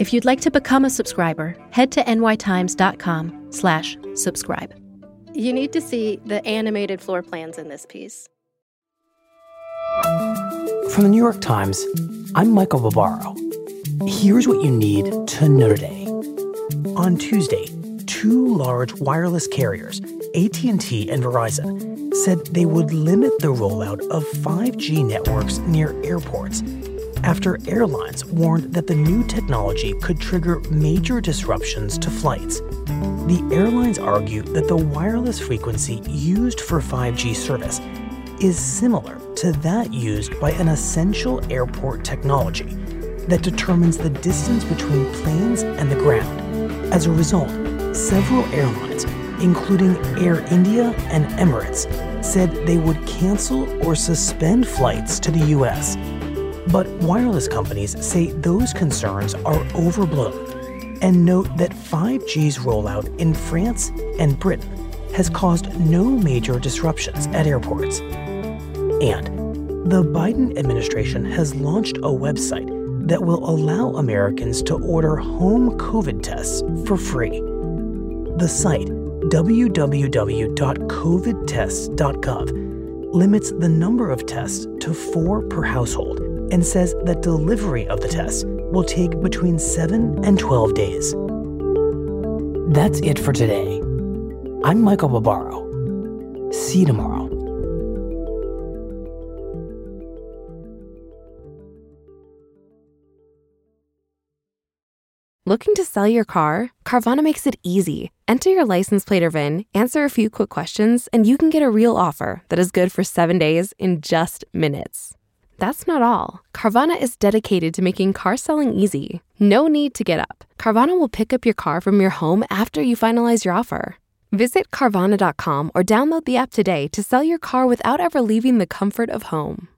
If you'd like to become a subscriber, head to nytimes.com slash subscribe. You need to see the animated floor plans in this piece. From the New York Times, I'm Michael Barbaro. Here's what you need to know today. On Tuesday, two large wireless carriers, AT&T and Verizon, said they would limit the rollout of 5G networks near airports after airlines warned that the new technology could trigger major disruptions to flights. The airlines argue that the wireless frequency used for 5G service is similar to that used by an essential airport technology that determines the distance between planes and the ground. As a result, several airlines, including Air India and Emirates, said they would cancel or suspend flights to the US but wireless companies say those concerns are overblown and note that 5G's rollout in France and Britain has caused no major disruptions at airports. And the Biden administration has launched a website that will allow Americans to order home COVID tests for free. The site, www.covidtests.gov, limits the number of tests to four per household and says that delivery of the test will take between 7 and 12 days. That's it for today. I'm Michael Barbaro. See you tomorrow. Looking to sell your car? Carvana makes it easy. Enter your license plate or VIN, answer a few quick questions, and you can get a real offer that is good for seven days in just minutes. That's not all. Carvana is dedicated to making car selling easy. No need to get up. Carvana will pick up your car from your home after you finalize your offer. Visit Carvana.com or download the app today to sell your car without ever leaving the comfort of home.